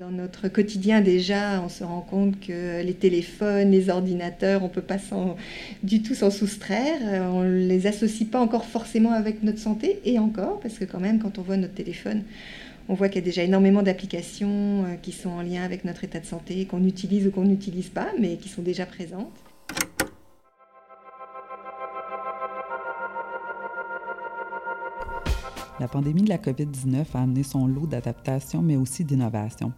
Dans notre quotidien déjà, on se rend compte que les téléphones, les ordinateurs, on ne peut pas du tout s'en soustraire. On ne les associe pas encore forcément avec notre santé, et encore, parce que quand même, quand on voit notre téléphone, on voit qu'il y a déjà énormément d'applications euh, qui sont en lien avec notre état de santé, qu'on utilise ou qu'on n'utilise pas, mais qui sont déjà présentes. La pandémie de la COVID-19 a amené son lot d'adaptations, mais aussi d'innovations.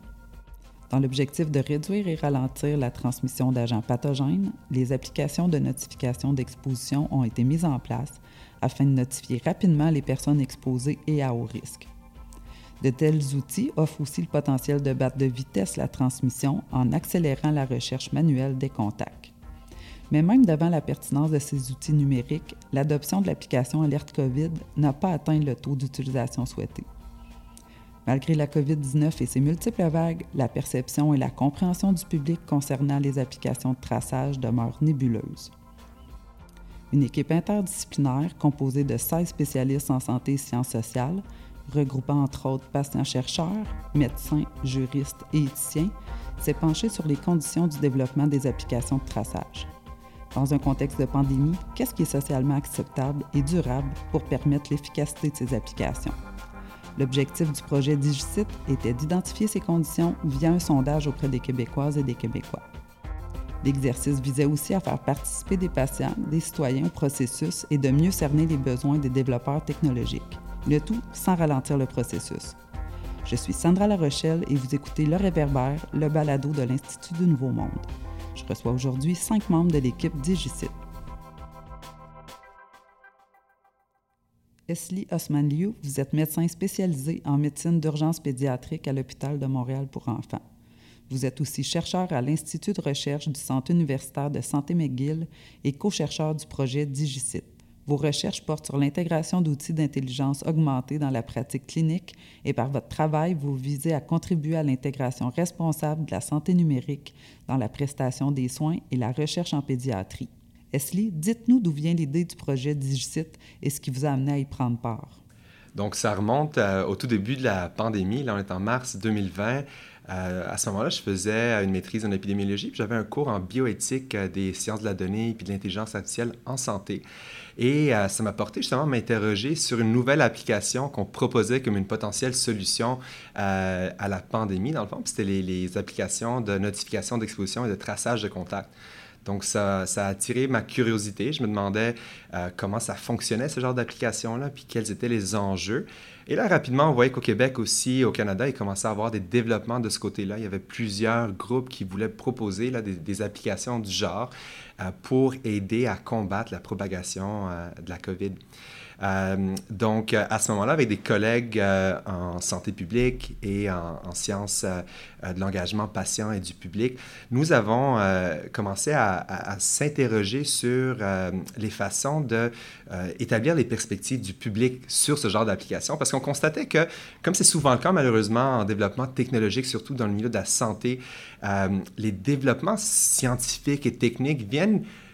Dans l'objectif de réduire et ralentir la transmission d'agents pathogènes, les applications de notification d'exposition ont été mises en place afin de notifier rapidement les personnes exposées et à haut risque. De tels outils offrent aussi le potentiel de battre de vitesse la transmission en accélérant la recherche manuelle des contacts. Mais même devant la pertinence de ces outils numériques, l'adoption de l'application Alerte COVID n'a pas atteint le taux d'utilisation souhaité. Malgré la COVID-19 et ses multiples vagues, la perception et la compréhension du public concernant les applications de traçage demeurent nébuleuses. Une équipe interdisciplinaire composée de 16 spécialistes en santé et sciences sociales regroupant entre autres patients-chercheurs, médecins, juristes et éthiciens, s'est penché sur les conditions du développement des applications de traçage. Dans un contexte de pandémie, qu'est-ce qui est socialement acceptable et durable pour permettre l'efficacité de ces applications? L'objectif du projet DigiCite était d'identifier ces conditions via un sondage auprès des Québécoises et des Québécois. L'exercice visait aussi à faire participer des patients, des citoyens au processus et de mieux cerner les besoins des développeurs technologiques le tout sans ralentir le processus. Je suis Sandra La Rochelle et vous écoutez Le Réverbère, le balado de l'Institut du Nouveau Monde. Je reçois aujourd'hui cinq membres de l'équipe Digicite. Esli Osmanliou, vous êtes médecin spécialisé en médecine d'urgence pédiatrique à l'Hôpital de Montréal pour enfants. Vous êtes aussi chercheur à l'Institut de recherche du Centre universitaire de santé McGill et co-chercheur du projet Digicite. Vos recherches portent sur l'intégration d'outils d'intelligence augmentée dans la pratique clinique et par votre travail, vous visez à contribuer à l'intégration responsable de la santé numérique dans la prestation des soins et la recherche en pédiatrie. Esli, dites-nous d'où vient l'idée du projet Digicite et ce qui vous a amené à y prendre part. Donc, ça remonte euh, au tout début de la pandémie. Là, on est en mars 2020. Euh, à ce moment-là, je faisais une maîtrise en épidémiologie, puis j'avais un cours en bioéthique euh, des sciences de la donnée et de l'intelligence artificielle en santé. Et euh, ça m'a porté justement à m'interroger sur une nouvelle application qu'on proposait comme une potentielle solution euh, à la pandémie, dans le fond. C'était les, applications de notification d'exposition et de traçage de contact. Donc, ça, a attiré ma curiosité. Je me demandais euh, comment ça fonctionnait, ce genre d'application-là, puis quels étaient les enjeux. Et là, rapidement, on voyait qu'au Québec aussi, au Canada, il commençait à avoir des développements de ce côté-là. Il y avait plusieurs groupes qui voulaient proposer des applications du genre. Euh, pour aider à combattre la propagation euh, de la COVID. Euh, donc, à ce moment-là, avec des collègues en santé publique et en, sciences de l'engagement patient et du public, nous avons commencé à, s'interroger sur les façons d'établir les perspectives du public sur ce genre d'application, parce qu'on constatait que, comme c'est souvent le cas malheureusement en développement technologique, surtout dans le milieu de la santé, les développements scientifiques et techniques viennent euh,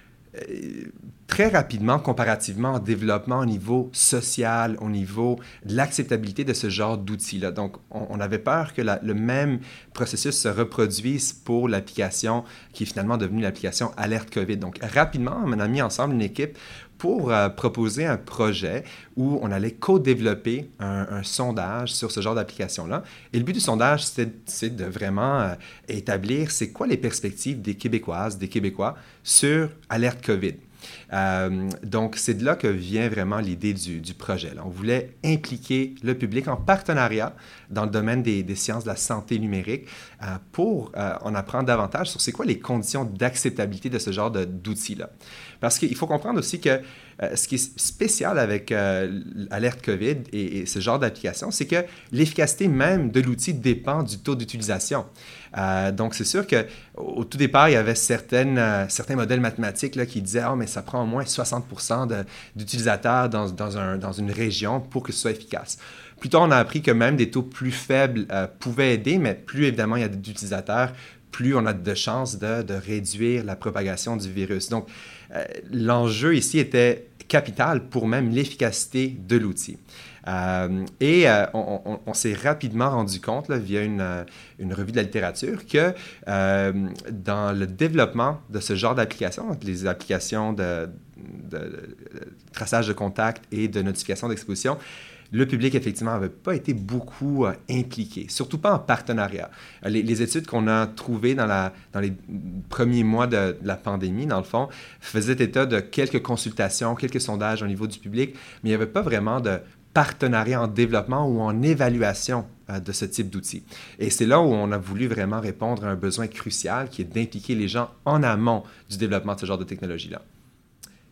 très rapidement comparativement au développement au niveau social, au niveau de l'acceptabilité de ce genre d'outils-là. Donc, on, avait peur que le même processus se reproduise pour l'application qui est finalement devenue l'application Alerte COVID. Donc, rapidement, on a mis ensemble une équipe pour euh, proposer un projet où on allait co-développer un, sondage sur ce genre d'application-là. Et le but du sondage, c'est de vraiment euh, établir c'est quoi les perspectives des Québécoises, des Québécois sur Alerte COVID. Euh, donc, c'est de là que vient vraiment l'idée du, projet. On voulait impliquer le public en partenariat dans le domaine des, sciences de la santé numérique pour en apprendre davantage sur c'est quoi les conditions d'acceptabilité de ce genre d'outils-là. Parce qu'il faut comprendre aussi que euh, ce qui est spécial avec euh, Alerte COVID et, ce genre d'application, c'est que l'efficacité même de l'outil dépend du taux d'utilisation. Euh, donc, c'est sûr qu'au tout départ, il y avait certaines, certains modèles mathématiques qui disaient Ah, mais ça prend au moins 60% d'utilisateurs dans, dans, un, dans, une région pour que ce soit efficace. plus tard, on a appris que même des taux plus faibles pouvaient aider, mais plus évidemment il y a d'utilisateurs, plus on a de chances de, réduire la propagation du virus. Donc, l'enjeu ici était capital pour même l'efficacité de l'outil. Euh, et euh, on, s'est rapidement rendu compte, via une, euh, une, revue de la littérature, que dans le développement de ce genre d'applications, les applications de, de, traçage de contact et de notification d'exposition, le public, effectivement, n'avait pas été beaucoup impliqué, surtout pas en partenariat. Les, études qu'on a trouvées dans, la, les premiers mois de, la pandémie, dans le fond, faisaient état de quelques consultations, quelques sondages au niveau du public, mais il n'y avait pas vraiment de partenariat en développement ou en évaluation euh, de ce type d'outils. Et c'est là où on a voulu vraiment répondre à un besoin crucial qui est d'impliquer les gens en amont du développement de ce genre de technologie-là.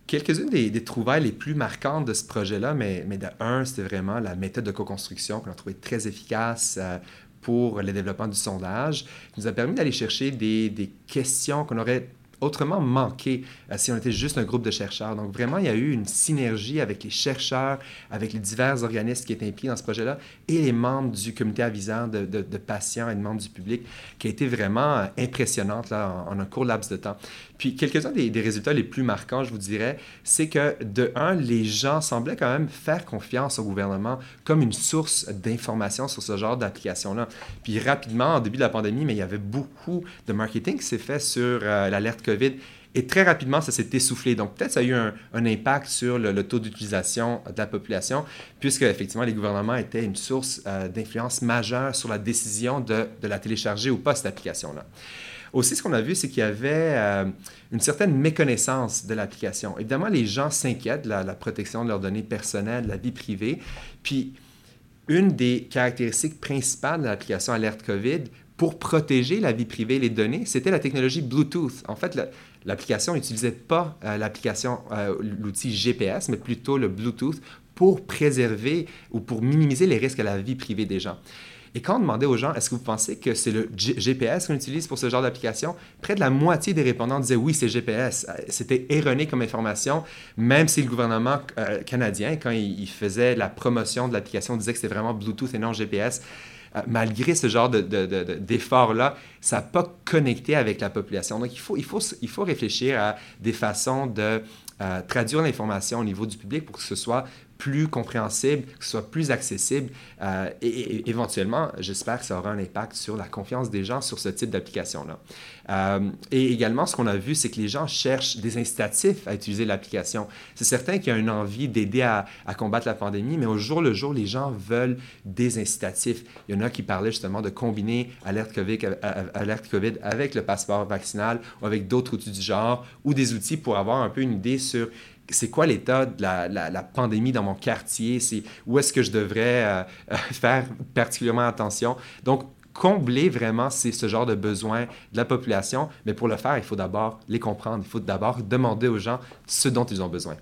Quelques-unes des, trouvailles les plus marquantes de ce projet-là, mais, mais de un, c'était vraiment la méthode de co-construction qu'on a trouvée très efficace euh, pour le développement du sondage, qui nous a permis d'aller chercher des, des questions qu'on aurait autrement manqué euh, si on était juste un groupe de chercheurs. Donc vraiment, il y a eu une synergie avec les chercheurs, avec les divers organismes qui étaient impliqués dans ce projet-là et les membres du comité avisant de, patients et de membres du public qui a été vraiment euh, impressionnante là, en, un court laps de temps. Puis quelques-uns des, des, résultats les plus marquants, je vous dirais, c'est que de un, les gens semblaient quand même faire confiance au gouvernement comme une source d'information sur ce genre d'application-là. Puis rapidement, au début de la pandémie, mais il y avait beaucoup de marketing qui s'est fait sur euh, l'alerte Et très rapidement, ça s'est essoufflé. Donc, peut-être ça a eu un, impact sur le, taux d'utilisation de la population, puisque effectivement, les gouvernements étaient une source euh, d'influence majeure sur la décision de, la télécharger ou pas, cette application-là. Aussi, ce qu'on a vu, c'est qu'il y avait euh, une certaine méconnaissance de l'application. Évidemment, les gens s'inquiètent de la, la, protection de leurs données personnelles, de la vie privée. Puis, une des caractéristiques principales de l'application Alerte COVID, pour protéger la vie privée et les données, c'était la technologie Bluetooth. En fait, l'application n'utilisait pas euh, l'application, euh, l'outil GPS, mais plutôt le Bluetooth pour préserver ou pour minimiser les risques à la vie privée des gens. Et quand on demandait aux gens, est-ce que vous pensez que c'est le GPS qu'on utilise pour ce genre d'application, près de la moitié des répondants disaient oui, c'est GPS. Euh, c'était erroné comme information, même si le gouvernement canadien, quand il, faisait la promotion de l'application, disait que c'était vraiment Bluetooth et non GPS. Euh, malgré ce genre d'effort-là, ça n'a pas connecté avec la population. Donc, il faut, il faut, il faut réfléchir à des façons de euh, traduire l'information au niveau du public pour que ce soit plus compréhensible, que ce soit plus accessible euh, et, éventuellement, j'espère que ça aura un impact sur la confiance des gens sur ce type d'application-là. Euh, et également, ce qu'on a vu, c'est que les gens cherchent des incitatifs à utiliser l'application. C'est certain qu'il y a une envie d'aider à, combattre la pandémie, mais au jour le jour, les gens veulent des incitatifs. Il y en a qui parlaient justement de combiner alerte COVID, alerte COVID avec le passeport vaccinal ou avec d'autres outils du genre ou des outils pour avoir un peu une idée sur c'est quoi l'état de la, pandémie dans mon quartier, c'est où est-ce que je devrais euh, faire particulièrement attention? Donc, combler vraiment ce genre de besoins de la population, mais pour le faire, il faut d'abord les comprendre, il faut d'abord demander aux gens ce dont ils ont besoin.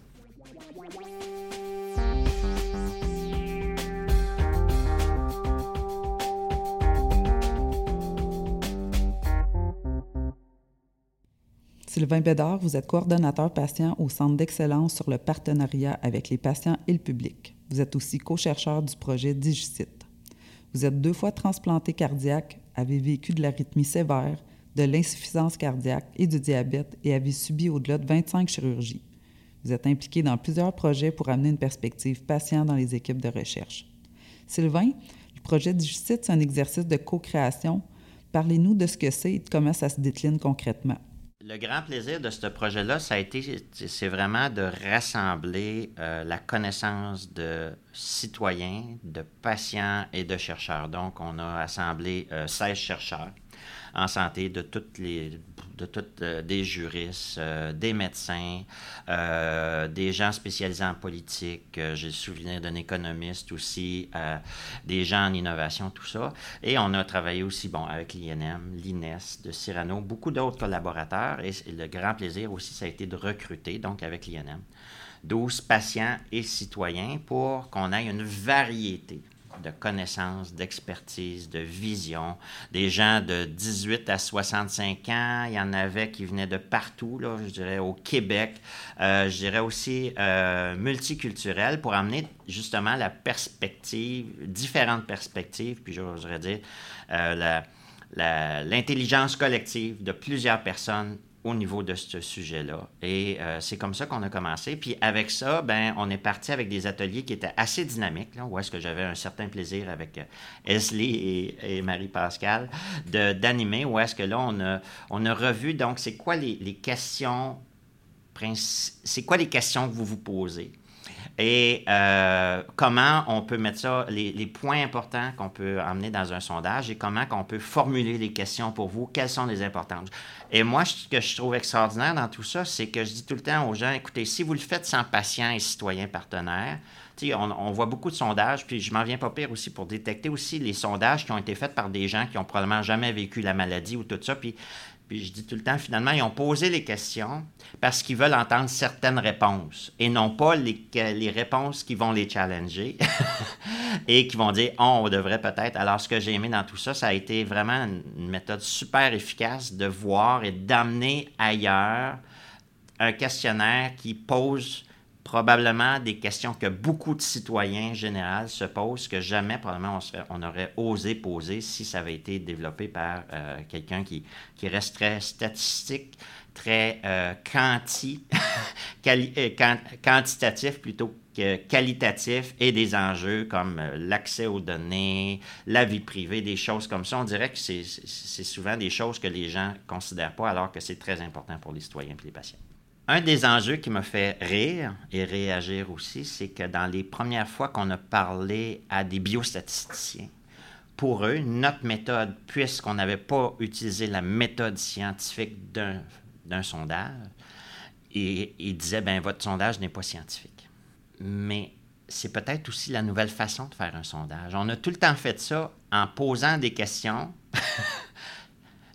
Sylvain Bédard, vous êtes coordonnateur patient au Centre d'excellence sur le partenariat avec les patients et le public. Vous êtes aussi co-chercheur du projet Digicite. Vous êtes deux fois transplanté cardiaque, avez vécu de l'arythmie sévère, de l'insuffisance cardiaque et du diabète et avez subi au-delà de 25 chirurgies. Vous êtes impliqué dans plusieurs projets pour amener une perspective patient dans les équipes de recherche. Sylvain, le projet Digicite, c'est un exercice de co-création. Parlez-nous de ce que c'est et de comment ça se décline concrètement le grand plaisir de ce projet-là, ça a été, c'est vraiment de rassembler euh, la connaissance de citoyens, de patients et de chercheurs. Donc, on a assemblé 16 euh, chercheurs en santé de toutes les de toutes euh, des juristes, euh, des médecins, euh, des gens spécialisés en politique. J'ai le souvenir d'un économiste aussi, des gens en innovation, tout ça. Et on a travaillé aussi bon avec l'INM, l'INES, de Cyrano, beaucoup d'autres collaborateurs. Et le grand plaisir aussi, ça a été de recruter, donc avec l'INM, 12 patients et citoyens pour qu'on ait une variété de connaissances, d'expertise, de vision. Des gens de 18 à 65 ans, il y en avait qui venaient de partout, là, je dirais au Québec, euh, je dirais aussi euh, multiculturel pour amener justement la perspective, différentes perspectives, puis j'oserais dire euh, l'intelligence collective de plusieurs personnes au niveau de ce sujet-là. Et euh, c'est comme ça qu'on a commencé. Puis avec ça, ben, on est parti avec des ateliers qui étaient assez dynamiques, là, où est-ce que j'avais un certain plaisir avec euh, et, Marie-Pascal d'animer, où est-ce que là, on a, on a revu, donc, c'est quoi les, les questions, c'est quoi les questions que vous vous posez? Et euh, comment on peut mettre ça, les, les points importants qu'on peut amener dans un sondage et comment on peut formuler les questions pour vous, quelles sont les importantes? Et moi, ce que je trouve extraordinaire dans tout ça, c'est que je dis tout le temps aux gens, écoutez, si vous le faites sans patients et citoyens partenaires, on, on, voit beaucoup de sondages, puis je m'en viens pas pire aussi pour détecter aussi les sondages qui ont été faits par des gens qui ont probablement jamais vécu la maladie ou tout ça, puis puis je dis tout le temps, finalement, ils ont posé les questions parce qu'ils veulent entendre certaines réponses et non pas les, réponses qui vont les challenger et qui vont dire, oh, on devrait peut-être. Alors, ce que j'ai aimé dans tout ça, ça a été vraiment une méthode super efficace de voir et d'amener ailleurs un questionnaire qui pose probablement des questions que beaucoup de citoyens en général se posent, que jamais probablement on, aurait osé poser si ça avait été développé par euh, quelqu'un qui, qui reste très statistique, très euh, quanti, euh, quantitatif plutôt que qualitatif et des enjeux comme l'accès aux données, la vie privée, des choses comme ça. On dirait que c'est souvent des choses que les gens ne considèrent pas alors que c'est très important pour les citoyens et les patients. Un des enjeux qui me fait rire et réagir aussi, c'est que dans les premières fois qu'on a parlé à des biostatisticiens, pour eux, notre méthode, puisqu'on n'avait pas utilisé la méthode scientifique d'un sondage, ils disaient, ben votre sondage n'est pas scientifique. Mais c'est peut-être aussi la nouvelle façon de faire un sondage. On a tout le temps fait ça en posant des questions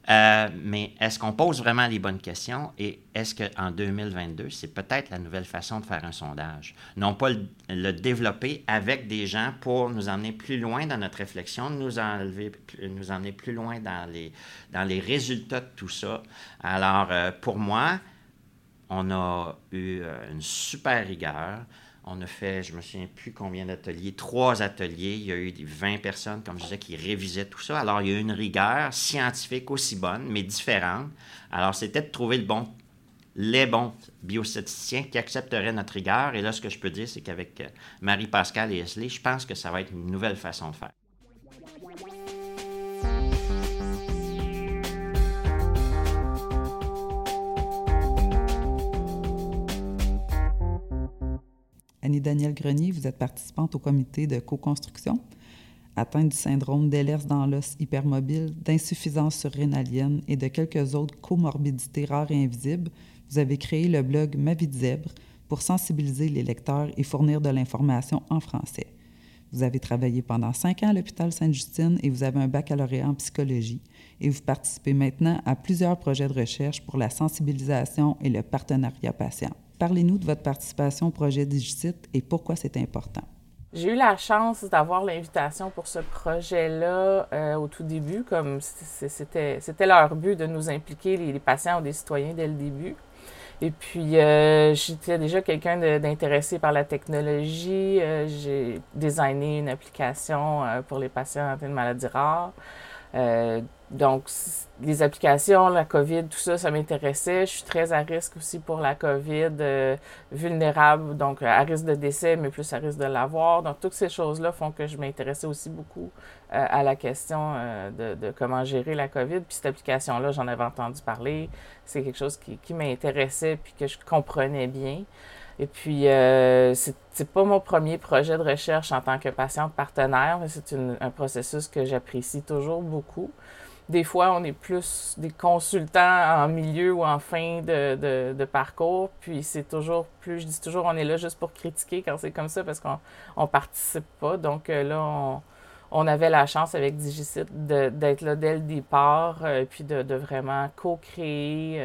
Euh, mais est-ce qu'on pose vraiment les bonnes questions et est-ce qu'en 2022, c'est peut-être la nouvelle façon de faire un sondage? Non pas le, développer avec des gens pour nous emmener plus loin dans notre réflexion, nous, enlever, nous emmener plus loin dans les, dans les résultats de tout ça. Alors, euh, pour moi, on a eu euh, une super rigueur. On a fait, je me souviens plus combien d'ateliers, trois ateliers. Il y a eu 20 personnes, comme je disais, qui révisaient tout ça. Alors, il y a eu une rigueur scientifique aussi bonne, mais différente. Alors, c'était de trouver le bon, les bons biostatisticiens qui accepteraient notre rigueur. Et là, ce que je peux dire, c'est qu'avec euh, Marie-Pascal et Esley, je pense que ça va être une nouvelle façon de faire. Annie-Danielle Grenier, vous êtes participante au comité de co-construction. Atteinte du syndrome d'Ehlers dans l'os hypermobile, d'insuffisance surrénalienne et de quelques autres comorbidités rares et invisibles, vous avez créé le blog Ma vie de zèbre pour sensibiliser les lecteurs et fournir de l'information en français. Vous avez travaillé pendant cinq ans à l'hôpital Sainte-Justine et vous avez un baccalauréat en psychologie et vous participez maintenant à plusieurs projets de recherche pour la sensibilisation et le partenariat patient. Parlez-nous de votre participation au projet Digicite et pourquoi c'est important. J'ai eu la chance d'avoir l'invitation pour ce projet-là euh, au tout début, comme c'était leur but de nous impliquer, les, patients ou des citoyens, dès le début. Et puis, euh, j'étais déjà quelqu'un d'intéressé par la technologie. Euh, j'ai designé une application pour les patients atteints de maladies rares. Donc, les applications, la COVID, tout ça, ça m'intéressait. Je suis très à risque aussi pour la COVID, euh, vulnérable, donc à risque de décès, mais plus à risque de l'avoir. Donc, toutes ces choses-là font que je m'intéressais aussi beaucoup euh, à la question euh, de, de, comment gérer la COVID. Puis cette application-là, j'en avais entendu parler. C'est quelque chose qui, qui m'intéressait puis que je comprenais bien. Et puis, euh, c'est pas mon premier projet de recherche en tant que patiente partenaire, mais c'est un processus que j'apprécie toujours beaucoup. Des fois, on est plus des consultants en milieu ou en fin de, de, parcours. Puis c'est toujours plus, je dis toujours, on est là juste pour critiquer quand c'est comme ça parce qu'on on participe pas. Donc euh, là, on, on avait la chance avec Digicite d'être là dès le départ, et puis de, vraiment co-créer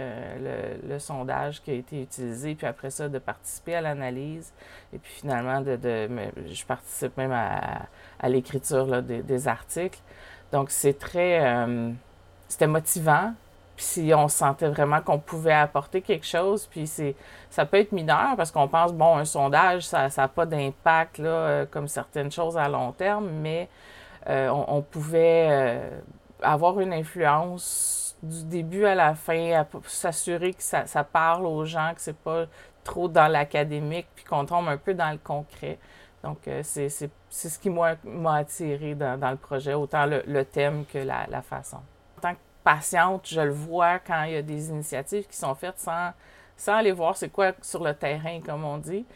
le, sondage qui a été utilisé, puis après ça, de participer à l'analyse, et puis finalement, de, je participe même à, l'écriture des, articles. Donc, c'est très... c'était motivant, puis si on sentait vraiment qu'on pouvait apporter quelque chose, puis c'est, ça peut être mineur parce qu'on pense, bon, un sondage, ça n'a pas d'impact euh, comme certaines choses à long terme, mais euh, on, pouvait euh, avoir une influence du début à la fin, s'assurer que ça, parle aux gens, que c'est pas trop dans l'académique, puis qu'on tombe un peu dans le concret. Donc, c'est, ce qui m'a, attiré dans, le projet, autant le, thème que la, la façon patiente, je le vois quand il y a des initiatives qui sont faites sans, sans aller voir c'est quoi sur le terrain, comme on dit.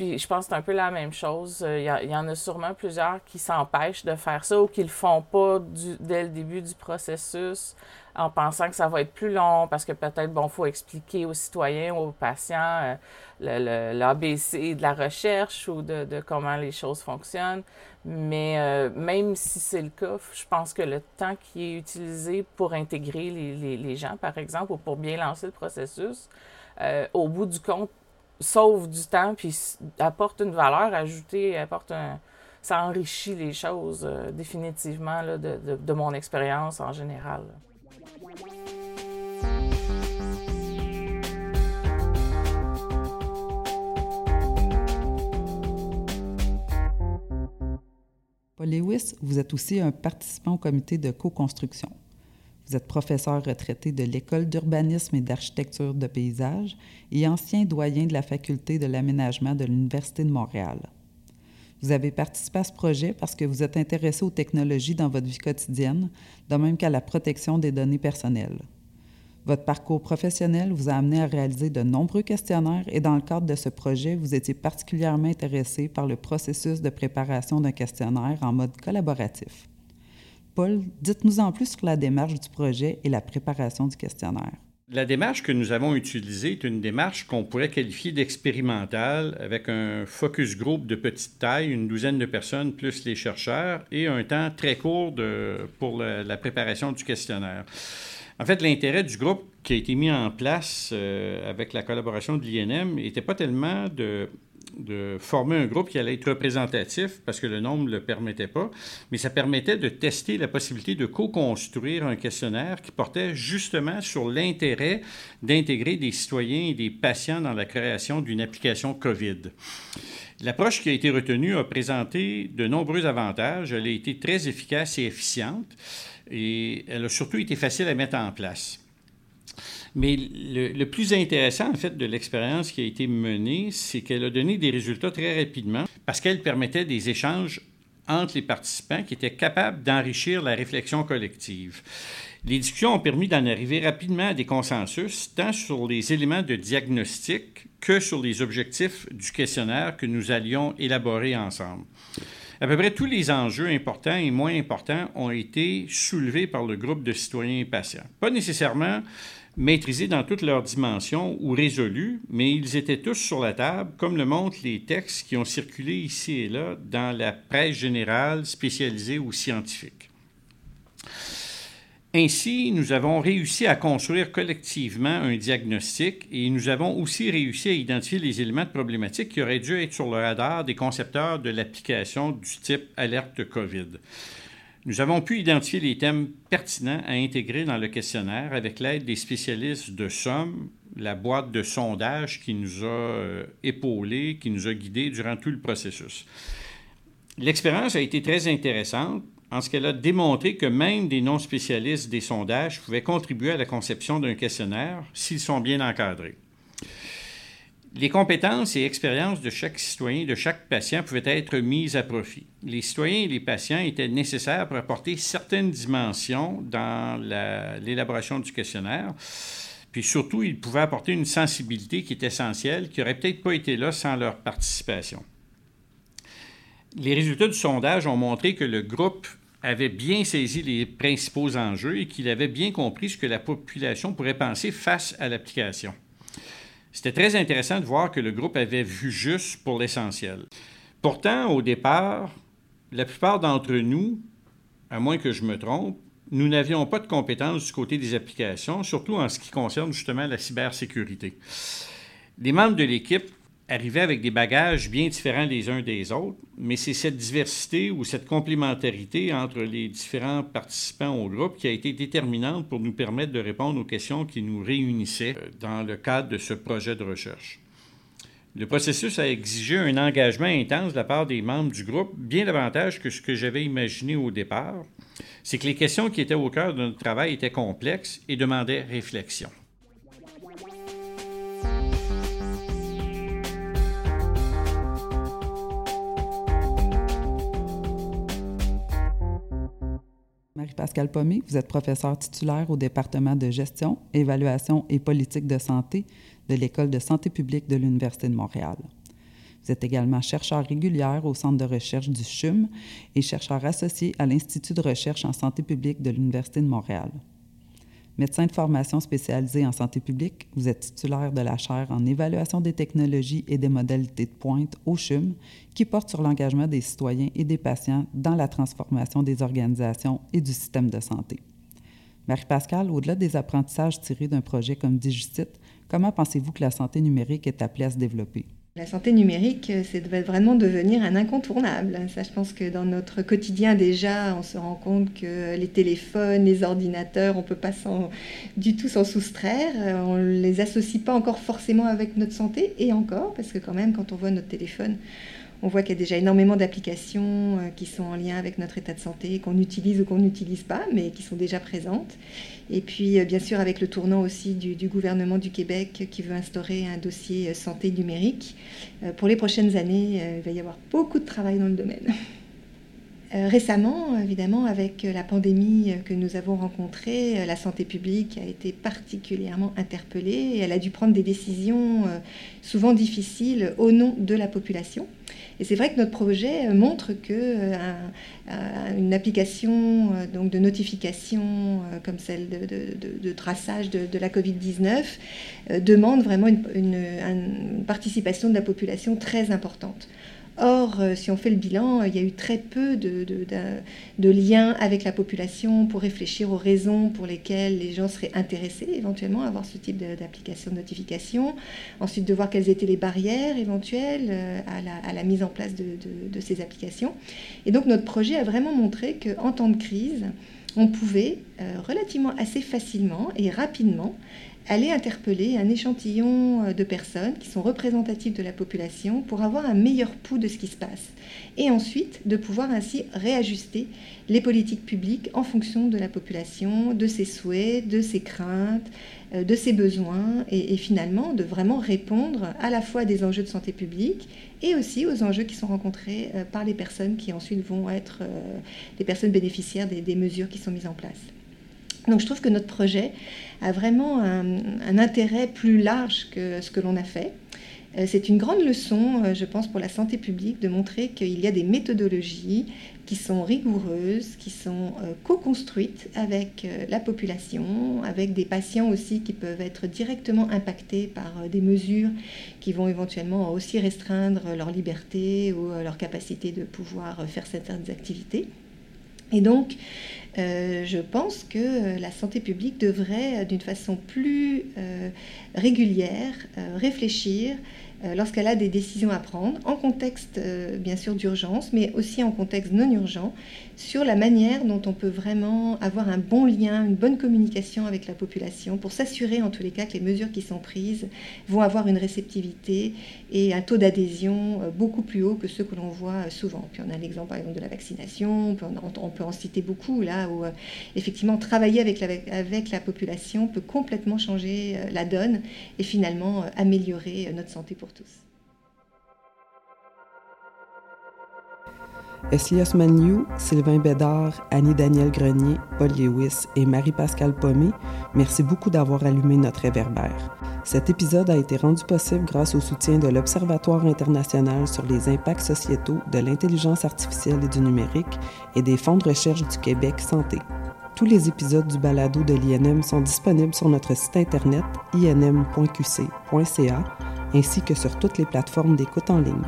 Puis je pense que c'est un peu la même chose. Il y, en a sûrement plusieurs qui s'empêchent de faire ça ou qui le font pas dès le début du processus en pensant que ça va être plus long parce que peut-être, bon, faut expliquer aux citoyens aux patients euh, l'ABC de la recherche ou de, comment les choses fonctionnent. Mais euh, même si c'est le cas, je pense que le temps qui est utilisé pour intégrer les, gens, par exemple, ou pour bien lancer le processus, euh, au bout du compte, sauve du temps puis apporte une valeur ajoutée, apporte un, ça enrichit les choses définitivement là, de, de, mon expérience en général. Paul Lewis, vous êtes aussi un participant au comité de co-construction. Vous êtes professeur retraité de l'École d'urbanisme et d'architecture de paysage et ancien doyen de la faculté de l'aménagement de l'Université de Montréal. Vous avez participé à ce projet parce que vous êtes intéressé aux technologies dans votre vie quotidienne, de même qu'à la protection des données personnelles. Votre parcours professionnel vous a amené à réaliser de nombreux questionnaires et dans le cadre de ce projet, vous étiez particulièrement intéressé par le processus de préparation d'un questionnaire en mode collaboratif. Paul, dites-nous en plus sur la démarche du projet et la préparation du questionnaire. La démarche que nous avons utilisée est une démarche qu'on pourrait qualifier d'expérimentale avec un focus group de petite taille, une douzaine de personnes plus les chercheurs et un temps très court pour la, préparation du questionnaire. En fait, l'intérêt du groupe qui a été mis en place euh, avec la collaboration de l'INM n'était pas tellement de de former un groupe qui allait être représentatif parce que le nombre ne le permettait pas, mais ça permettait de tester la possibilité de co-construire un questionnaire qui portait justement sur l'intérêt d'intégrer des citoyens et des patients dans la création d'une application COVID. L'approche qui a été retenue a présenté de nombreux avantages. Elle a été très efficace et efficiente et elle a surtout été facile à mettre en place. Mais le, plus intéressant, en fait, de l'expérience qui a été menée, c'est qu'elle a donné des résultats très rapidement parce qu'elle permettait des échanges entre les participants qui étaient capables d'enrichir la réflexion collective. Les discussions ont permis d'en arriver rapidement à des consensus, tant sur les éléments de diagnostic que sur les objectifs du questionnaire que nous allions élaborer ensemble. À peu près tous les enjeux importants et moins importants ont été soulevés par le groupe de citoyens et patients. Pas nécessairement maîtrisés dans toutes leurs dimensions ou résolus, mais ils étaient tous sur la table, comme le montrent les textes qui ont circulé ici et là dans la presse générale spécialisée ou scientifique. Ainsi, nous avons réussi à construire collectivement un diagnostic et nous avons aussi réussi à identifier les éléments de problématique qui auraient dû être sur le radar des concepteurs de l'application du type alerte COVID. Nous avons pu identifier les thèmes pertinents à intégrer dans le questionnaire avec l'aide des spécialistes de SOM, la boîte de sondage qui nous a euh, épaulés, qui nous a guidés durant tout le processus. L'expérience a été très intéressante en ce qu'elle a démontré que même des non-spécialistes des sondages pouvaient contribuer à la conception d'un questionnaire s'ils sont bien encadrés. Les compétences et expériences de chaque citoyen, de chaque patient pouvaient être mises à profit. Les citoyens et les patients étaient nécessaires pour apporter certaines dimensions dans l'élaboration du questionnaire. Puis surtout, ils pouvaient apporter une sensibilité qui est essentielle, qui n'aurait peut-être pas été là sans leur participation. Les résultats du sondage ont montré que le groupe avait bien saisi les principaux enjeux et qu'il avait bien compris ce que la population pourrait penser face à l'application. C'était très intéressant de voir que le groupe avait vu juste pour l'essentiel. Pourtant, au départ, la plupart d'entre nous à moins que je me trompe, nous n'avions pas de compétences du côté des applications, surtout en ce qui concerne justement la cybersécurité. Les membres de l'équipe arrivaient avec des bagages bien différents les uns des autres, mais c'est cette diversité ou cette complémentarité entre les différents participants au groupe qui a été déterminante pour nous permettre de répondre aux questions qui nous réunissaient euh, dans le cadre de ce projet de recherche. Le processus a exigé un engagement intense de la part des membres du groupe, bien davantage que ce que j'avais imaginé au départ. C'est que les questions qui étaient au cœur de notre travail étaient complexes et demandaient réflexion. Marie-Pascale Pomé, vous êtes professeure titulaire au département de gestion, évaluation et politique de santé de l'École de santé publique de l'Université de Montréal. Vous êtes également chercheur régulière au Centre de recherche du CHUM et chercheur associé à l'Institut de recherche en santé publique de l'Université de Montréal. Médecin de formation spécialisé en santé publique, vous êtes titulaire de la chaire en évaluation des technologies et des modalités de pointe au CHUM, qui porte sur l'engagement des citoyens et des patients dans la transformation des organisations et du système de santé. Marie-Pascale, au-delà des apprentissages tirés d'un projet comme Digicite, comment pensez-vous que la santé numérique est appelée à se développer? La santé numérique, c'est vraiment devenir un incontournable. Ça, je pense que dans notre quotidien déjà, on se rend compte que les téléphones, les ordinateurs, on ne peut pas du tout s'en soustraire. On ne les associe pas encore forcément avec notre santé, et encore, parce que quand même, quand on voit notre téléphone, on voit qu'il y a déjà énormément d'applications euh, qui sont en lien avec notre état de santé, qu'on utilise ou qu'on n'utilise pas, mais qui sont déjà présentes. Et puis, euh, bien sûr, avec le tournant aussi du, gouvernement du Québec qui veut instaurer un dossier euh, santé numérique. Pour les prochaines années, il va y avoir beaucoup de travail dans le domaine. Récemment, évidemment, avec la pandémie que nous avons rencontrée, la santé publique a été particulièrement interpellée et elle a dû prendre des décisions souvent difficiles au nom de la population. Et c'est vrai que notre projet euh, montre que euh, une application euh, donc de notification comme celle de, traçage de, la Covid-19 demande vraiment une participation de la population très importante. Or, euh, si on fait le bilan, il y a eu très peu de, liens avec la population pour réfléchir aux raisons pour lesquelles les gens seraient intéressés éventuellement à avoir ce type d'application de notification. Ensuite, de voir quelles étaient les barrières éventuelles euh, à la, mise en place de, ces applications. Et donc, notre projet a vraiment montré qu'en temps de crise, on pouvait euh, relativement assez facilement et rapidement aller interpeller un échantillon euh, de personnes qui sont représentatives de la population pour avoir un meilleur pouls de ce qui se passe. Et ensuite, de pouvoir ainsi réajuster les politiques publiques en fonction de la population, de ses souhaits, de ses craintes, euh, de ses besoins, et, finalement de vraiment répondre à la fois des enjeux de santé publique et aussi aux enjeux qui sont rencontrés euh, par les personnes qui ensuite vont être les personnes bénéficiaires des mesures qui sont mises en place. Donc je trouve que notre projet a vraiment un, intérêt plus large que ce que l'on a fait. Euh, c'est une grande leçon, euh, je pense, pour la santé publique de montrer qu'il y a des méthodologies qui sont rigoureuses, qui sont euh, co-construites avec la population, avec des patients aussi qui peuvent être directement impactés par des mesures qui vont éventuellement aussi restreindre leur liberté ou leur capacité de pouvoir faire certaines activités. Et donc, euh, je pense que euh, la santé publique devrait, euh, d'une façon plus régulière, réfléchir euh, lorsqu'elle a des décisions à prendre, en contexte euh, bien sûr d'urgence, mais aussi en contexte non urgent, sur la manière dont on peut vraiment avoir un bon lien, une bonne communication avec la population pour s'assurer en tous les cas que les mesures qui sont prises vont avoir une réceptivité et un taux d'adhésion euh, beaucoup plus haut que ceux que l'on voit souvent. Puis on a l'exemple par exemple de la vaccination, on peut en, citer beaucoup là où effectivement travailler avec la, avec la population peut complètement changer la donne et finalement améliorer notre santé tous. Eslios Maniou, Sylvain Bédard, Annie-Daniel Grenier, Paul Lewis et Marie-Pascale Pomé, merci beaucoup d'avoir allumé notre réverbère. Cet épisode a été rendu possible grâce au soutien de l'Observatoire international sur les impacts sociétaux de l'intelligence artificielle et du numérique et des fonds de recherche du Québec Santé. Tous les épisodes du balado de l'INM sont disponibles sur notre site internet inm.qc.ca ainsi que sur toutes les plateformes d'écoute en ligne.